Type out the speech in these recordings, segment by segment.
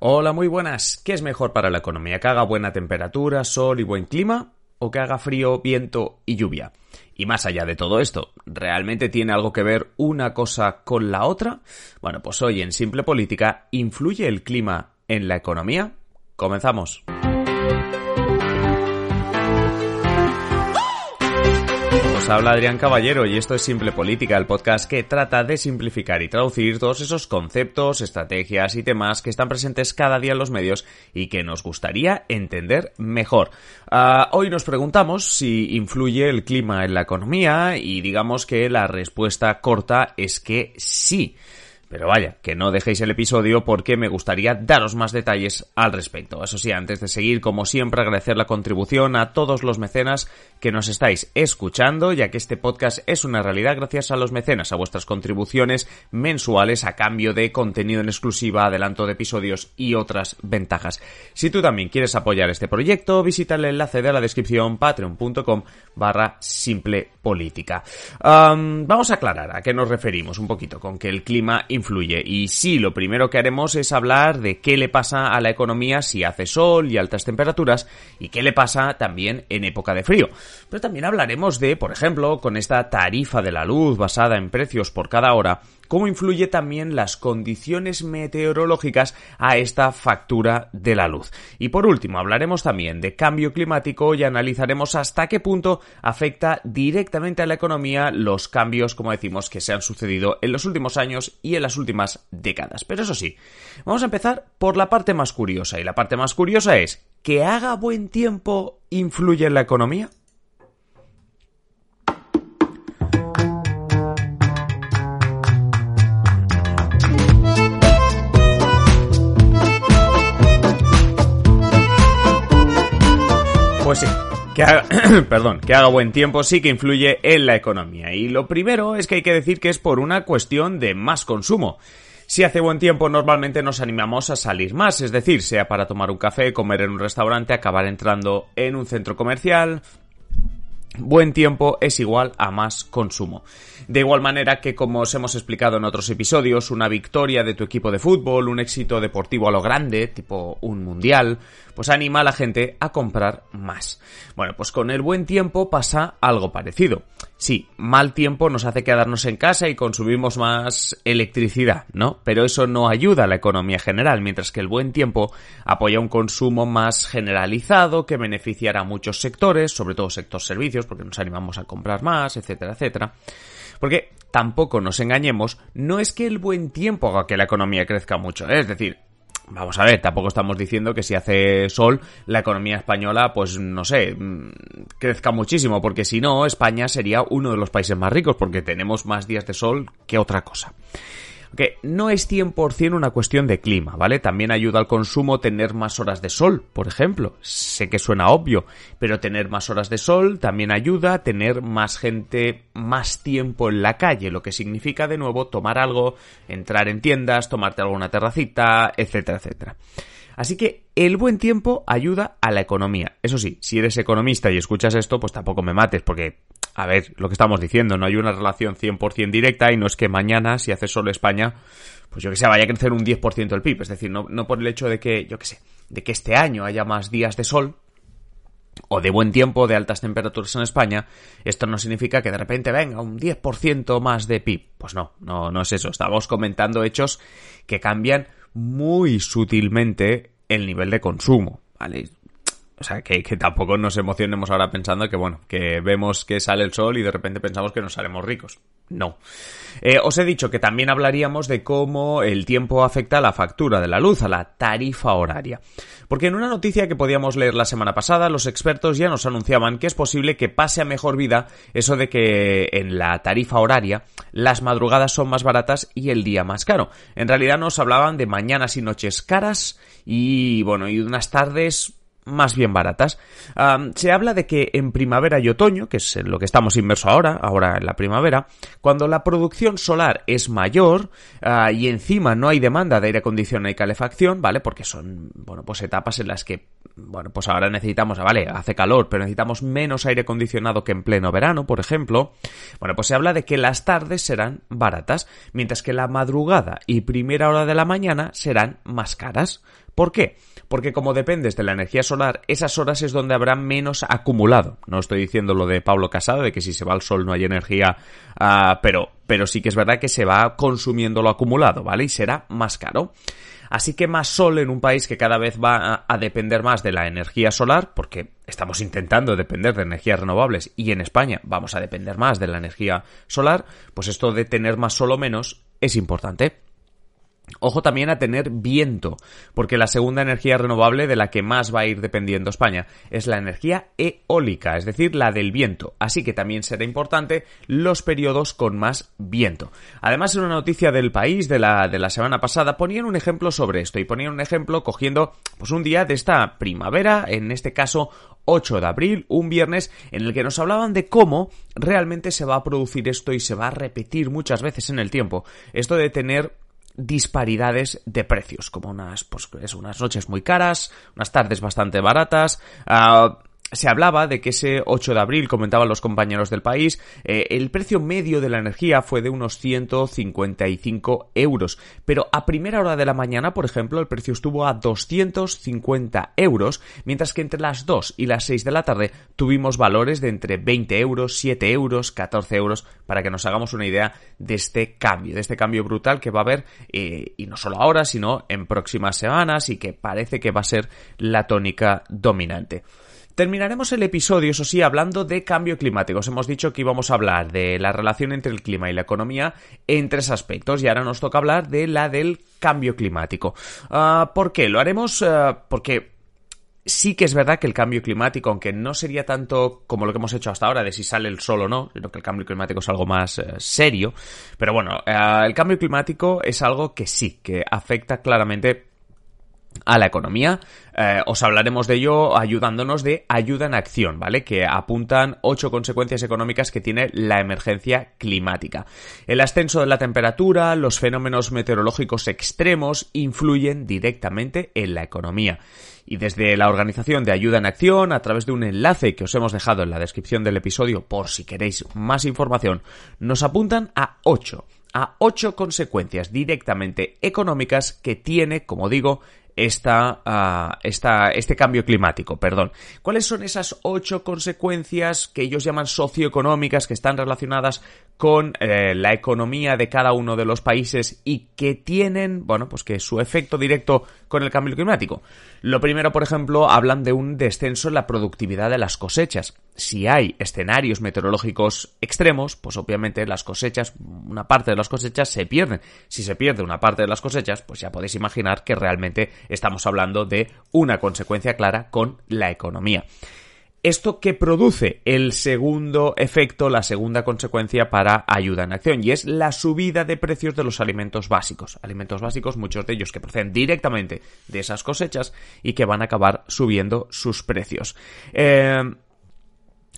Hola, muy buenas. ¿Qué es mejor para la economía? ¿Que haga buena temperatura, sol y buen clima? ¿O que haga frío, viento y lluvia? Y más allá de todo esto, ¿realmente tiene algo que ver una cosa con la otra? Bueno, pues hoy en Simple Política, ¿influye el clima en la economía? Comenzamos. Habla Adrián Caballero y esto es Simple Política, el podcast que trata de simplificar y traducir todos esos conceptos, estrategias y temas que están presentes cada día en los medios y que nos gustaría entender mejor. Ah, hoy nos preguntamos si influye el clima en la economía y digamos que la respuesta corta es que sí. Pero vaya, que no dejéis el episodio porque me gustaría daros más detalles al respecto. Eso sí, antes de seguir, como siempre, agradecer la contribución a todos los mecenas que nos estáis escuchando, ya que este podcast es una realidad gracias a los mecenas, a vuestras contribuciones mensuales a cambio de contenido en exclusiva, adelanto de episodios y otras ventajas. Si tú también quieres apoyar este proyecto, visita el enlace de la descripción patreon.com barra simple política. vamos a aclarar a qué nos referimos un poquito con que el clima influye. Y sí, lo primero que haremos es hablar de qué le pasa a la economía si hace sol y altas temperaturas y qué le pasa también en época de frío. Pero también hablaremos de, por ejemplo, con esta tarifa de la luz basada en precios por cada hora, cómo influye también las condiciones meteorológicas a esta factura de la luz. Y por último, hablaremos también de cambio climático y analizaremos hasta qué punto afecta directamente a la economía los cambios, como decimos, que se han sucedido en los últimos años y en las últimas décadas. Pero eso sí, vamos a empezar por la parte más curiosa. Y la parte más curiosa es, ¿que haga buen tiempo influye en la economía? Pues sí, que haga, perdón, que haga buen tiempo sí que influye en la economía. Y lo primero es que hay que decir que es por una cuestión de más consumo. Si hace buen tiempo normalmente nos animamos a salir más, es decir, sea para tomar un café, comer en un restaurante, acabar entrando en un centro comercial, Buen tiempo es igual a más consumo. De igual manera que, como os hemos explicado en otros episodios, una victoria de tu equipo de fútbol, un éxito deportivo a lo grande, tipo un mundial, pues anima a la gente a comprar más. Bueno, pues con el buen tiempo pasa algo parecido. Sí, mal tiempo nos hace quedarnos en casa y consumimos más electricidad, ¿no? Pero eso no ayuda a la economía general, mientras que el buen tiempo apoya un consumo más generalizado que beneficiará a muchos sectores, sobre todo sector servicios, porque nos animamos a comprar más, etcétera, etcétera. Porque tampoco nos engañemos, no es que el buen tiempo haga que la economía crezca mucho, ¿eh? es decir, Vamos a ver, tampoco estamos diciendo que si hace sol la economía española, pues no sé, mm, crezca muchísimo, porque si no, España sería uno de los países más ricos, porque tenemos más días de sol que otra cosa que no es 100% una cuestión de clima, ¿vale? También ayuda al consumo tener más horas de sol, por ejemplo. Sé que suena obvio, pero tener más horas de sol también ayuda a tener más gente más tiempo en la calle, lo que significa de nuevo tomar algo, entrar en tiendas, tomarte alguna terracita, etcétera, etcétera. Así que el buen tiempo ayuda a la economía. Eso sí, si eres economista y escuchas esto, pues tampoco me mates, porque a ver, lo que estamos diciendo, no hay una relación 100% directa y no es que mañana, si hace solo España, pues yo que sé, vaya a crecer un 10% el PIB. Es decir, no, no por el hecho de que, yo que sé, de que este año haya más días de sol, o de buen tiempo, de altas temperaturas en España, esto no significa que de repente venga un 10% más de PIB. Pues no, no, no es eso. Estamos comentando hechos que cambian muy sutilmente el nivel de consumo. ¿vale? O sea, que, tampoco nos emocionemos ahora pensando que, bueno, que vemos que sale el sol y de repente pensamos que nos salemos ricos. No. Eh, os he dicho que también hablaríamos de cómo el tiempo afecta a la factura de la luz, a la tarifa horaria. Porque en una noticia que podíamos leer la semana pasada, los expertos ya nos anunciaban que es posible que pase a mejor vida eso de que en la tarifa horaria las madrugadas son más baratas y el día más caro. En realidad nos hablaban de mañanas y noches caras y, bueno, y unas tardes más bien baratas. se habla de que en primavera y otoño, que es lo que estamos inmersos ahora, ahora en la primavera, cuando la producción solar es mayor ah, y encima no hay demanda de aire acondicionado y calefacción, ¿vale? Porque son, bueno, pues etapas en las que, bueno, pues ahora necesitamos, vale, hace calor, pero necesitamos menos aire acondicionado que en pleno verano, por ejemplo. Bueno, pues se habla de que las tardes serán baratas, mientras que la madrugada y primera hora de la mañana serán más caras. ¿Por qué? Porque como dependes de la energía solar, esas horas es donde habrá menos acumulado. No estoy diciendo lo de Pablo Casado, de que si se va al sol no hay energía, uh, pero, pero sí que es verdad que se va consumiendo lo acumulado, ¿vale? Y será más caro. Así que más sol en un país que cada vez va a, depender más de la energía solar, porque estamos intentando depender de energías renovables y en España vamos a depender más de la energía solar, pues esto de tener más sol o menos es importante. Ojo también a tener viento, porque la segunda energía renovable de la que más va a ir dependiendo España es la energía eólica, es decir, la del viento. Así que también será importante los periodos con más viento. Además, en una noticia del país de la, de la semana pasada ponían un ejemplo sobre esto y ponían un ejemplo cogiendo pues un día de esta primavera, en este caso 8 de abril, un viernes, en el que nos hablaban de cómo realmente se va a producir esto y se va a repetir muchas veces en el tiempo. Esto de tener disparidades de precios, como unas, pues, unas noches muy caras, unas tardes bastante baratas, uh, se hablaba de que ese 8 de abril, comentaban los compañeros del país, eh, el precio medio de la energía fue de unos 155 euros. Pero a primera hora de la mañana, por ejemplo, el precio estuvo a 250 euros, mientras que entre las 2 y las 6 de la tarde tuvimos valores de entre 20 euros, 7 euros, 14 euros, para que nos hagamos una idea de este cambio, de este cambio brutal que va a haber, eh, y no solo ahora, sino en próximas semanas, y que parece que va a ser la tónica dominante. Terminaremos el episodio, eso sí, hablando de cambio climático. Os hemos dicho que íbamos a hablar de la relación entre el clima y la economía en tres aspectos y ahora nos toca hablar de la del cambio climático. Ah, ¿Por qué? Lo haremos ah, porque sí que es verdad que el cambio climático, aunque no sería tanto como lo que hemos hecho hasta ahora, de si sale el sol o no, sino que el cambio climático es algo más eh, serio, pero bueno, ah, el cambio climático es algo que sí, que afecta claramente a la economía. Eh, os hablaremos de ello ayudándonos de ayuda en acción, ¿vale? Que apuntan ocho consecuencias económicas que tiene la emergencia climática. El ascenso de la temperatura, los fenómenos meteorológicos extremos influyen directamente en la economía. Y desde la organización de ayuda en acción, a través de un enlace que os hemos dejado en la descripción del episodio por si queréis más información, nos apuntan a ocho a ocho consecuencias directamente económicas que tiene, como digo, esta, uh, esta, este cambio climático. Perdón. ¿Cuáles son esas ocho consecuencias que ellos llaman socioeconómicas que están relacionadas con eh, la economía de cada uno de los países y que tienen, bueno, pues que su efecto directo con el cambio climático? Lo primero, por ejemplo, hablan de un descenso en la productividad de las cosechas. Si hay escenarios meteorológicos extremos, pues obviamente las cosechas, una parte de las cosechas se pierden. Si se pierde una parte de las cosechas, pues ya podéis imaginar que realmente estamos hablando de una consecuencia clara con la economía. ¿Esto que produce el segundo efecto, la segunda consecuencia para ayuda en acción? Y es la subida de precios de los alimentos básicos. Alimentos básicos, muchos de ellos que proceden directamente de esas cosechas y que van a acabar subiendo sus precios. Eh,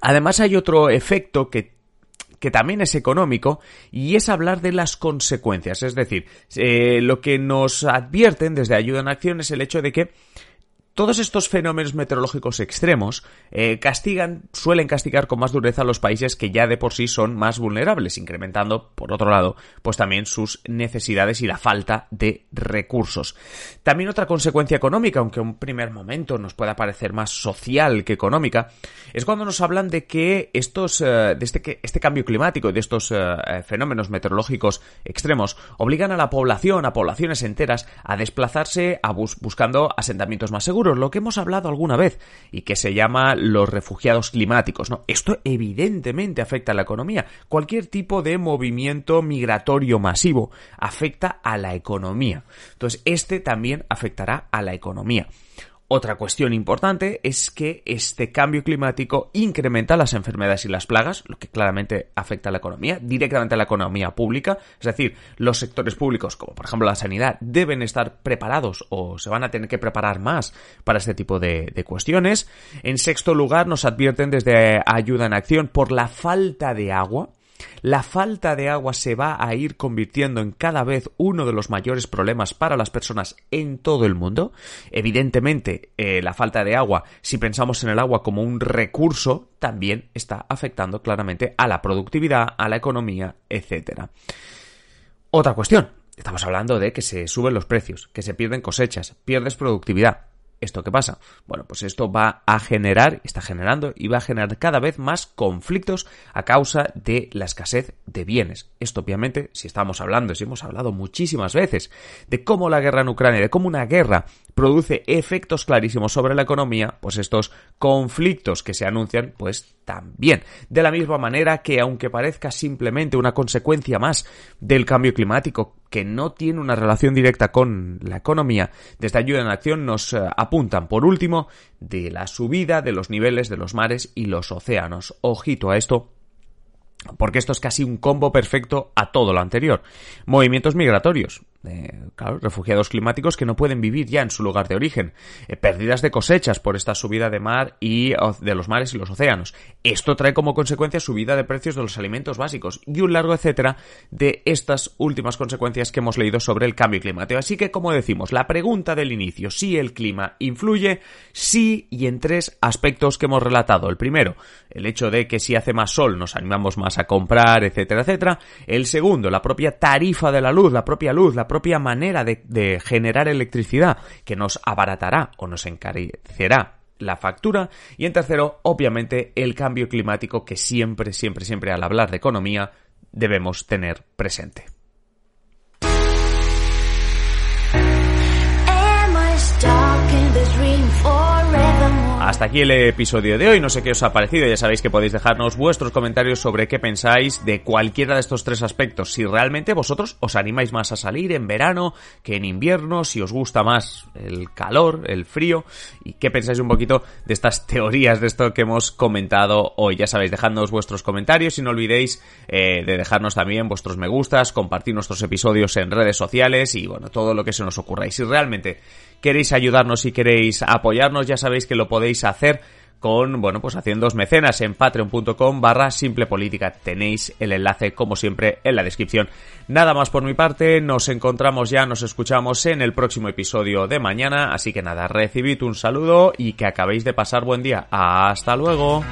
además hay otro efecto que que también es económico, y es hablar de las consecuencias. Es decir, eh, lo que nos advierten desde Ayuda en Acción es el hecho de que todos estos fenómenos meteorológicos extremos eh, castigan, suelen castigar con más dureza a los países que ya de por sí son más vulnerables, incrementando, por otro lado, pues también sus necesidades y la falta de recursos. También otra consecuencia económica, aunque en un primer momento nos pueda parecer más social que económica, es cuando nos hablan de que estos, eh, de este, este cambio climático y de estos eh, fenómenos meteorológicos extremos obligan a la población, a poblaciones enteras, a desplazarse a buscando asentamientos más seguros lo que hemos hablado alguna vez y que se llama los refugiados climáticos. Esto evidentemente afecta a la economía. Cualquier tipo de movimiento migratorio masivo afecta a la economía. Entonces, este también afectará a la economía. Otra cuestión importante es que este cambio climático incrementa las enfermedades y las plagas, lo que claramente afecta a la economía, directamente a la economía pública, es decir, los sectores públicos, como por ejemplo la sanidad, deben estar preparados o se van a tener que preparar más para este tipo de, de cuestiones. En sexto lugar, nos advierten desde Ayuda en Acción por la falta de agua la falta de agua se va a ir convirtiendo en cada vez uno de los mayores problemas para las personas en todo el mundo. Evidentemente, eh, la falta de agua, si pensamos en el agua como un recurso, también está afectando claramente a la productividad, a la economía, etc. Otra cuestión, Estamos hablando de que se suben los precios, que se pierden cosechas, pierdes productividad. ¿Esto qué pasa? Bueno, pues esto va a generar, está generando y va a generar cada vez más conflictos a causa de la escasez de bienes. Esto obviamente, si estamos hablando, si hemos hablado muchísimas veces de cómo la guerra en Ucrania, de cómo una guerra produce efectos clarísimos sobre la economía, pues estos conflictos que se anuncian, pues también. De la misma manera que aunque parezca simplemente una consecuencia más del cambio climático, que no tiene una relación directa con la economía, desde Ayuda en Acción nos eh, apuntan, por último, de la subida de los niveles de los mares y los océanos. Ojito a esto, porque esto es casi un combo perfecto a todo lo anterior. Movimientos migratorios claro, refugiados climáticos que no pueden vivir ya en su lugar de origen, eh, pérdidas de cosechas por esta subida de mar y de los mares y los océanos. Esto trae como consecuencia subida de precios de los alimentos básicos y un largo etcétera de estas últimas consecuencias que hemos leído sobre el cambio climático. Así que, como decimos, la pregunta del inicio, si el clima influye, sí y en tres aspectos que hemos relatado. El primero, el hecho de que si hace más sol nos animamos más a comprar, etcétera, etcétera. El segundo, la propia tarifa de la luz, la propia luz, la propia manera de, generar electricidad que nos abaratará o nos encarecerá la factura y en tercero, obviamente, el cambio climático que siempre, siempre, siempre al hablar de economía debemos tener presente. Hasta aquí el episodio de hoy, no sé qué os ha parecido, ya sabéis que podéis dejarnos vuestros comentarios sobre qué pensáis de cualquiera de estos tres aspectos, si realmente vosotros os animáis más a salir en verano que en invierno, si os gusta más el calor, el frío, y qué pensáis un poquito de estas teorías, de esto que hemos comentado hoy, ya sabéis, dejadnos vuestros comentarios y no olvidéis eh, de dejarnos también vuestros me gustas, compartir nuestros episodios en redes sociales y bueno, todo lo que se nos ocurra. Y si realmente queréis ayudarnos y queréis apoyarnos, ya sabéis que lo hacer con, bueno, pues haciendo mecenas en patreon.com barra simple política. Tenéis el enlace, como siempre, en la descripción. Nada más por mi parte, nos encontramos ya, nos escuchamos en el próximo episodio de mañana, así que nada, recibid un saludo y que acabéis de pasar buen día. Hasta luego.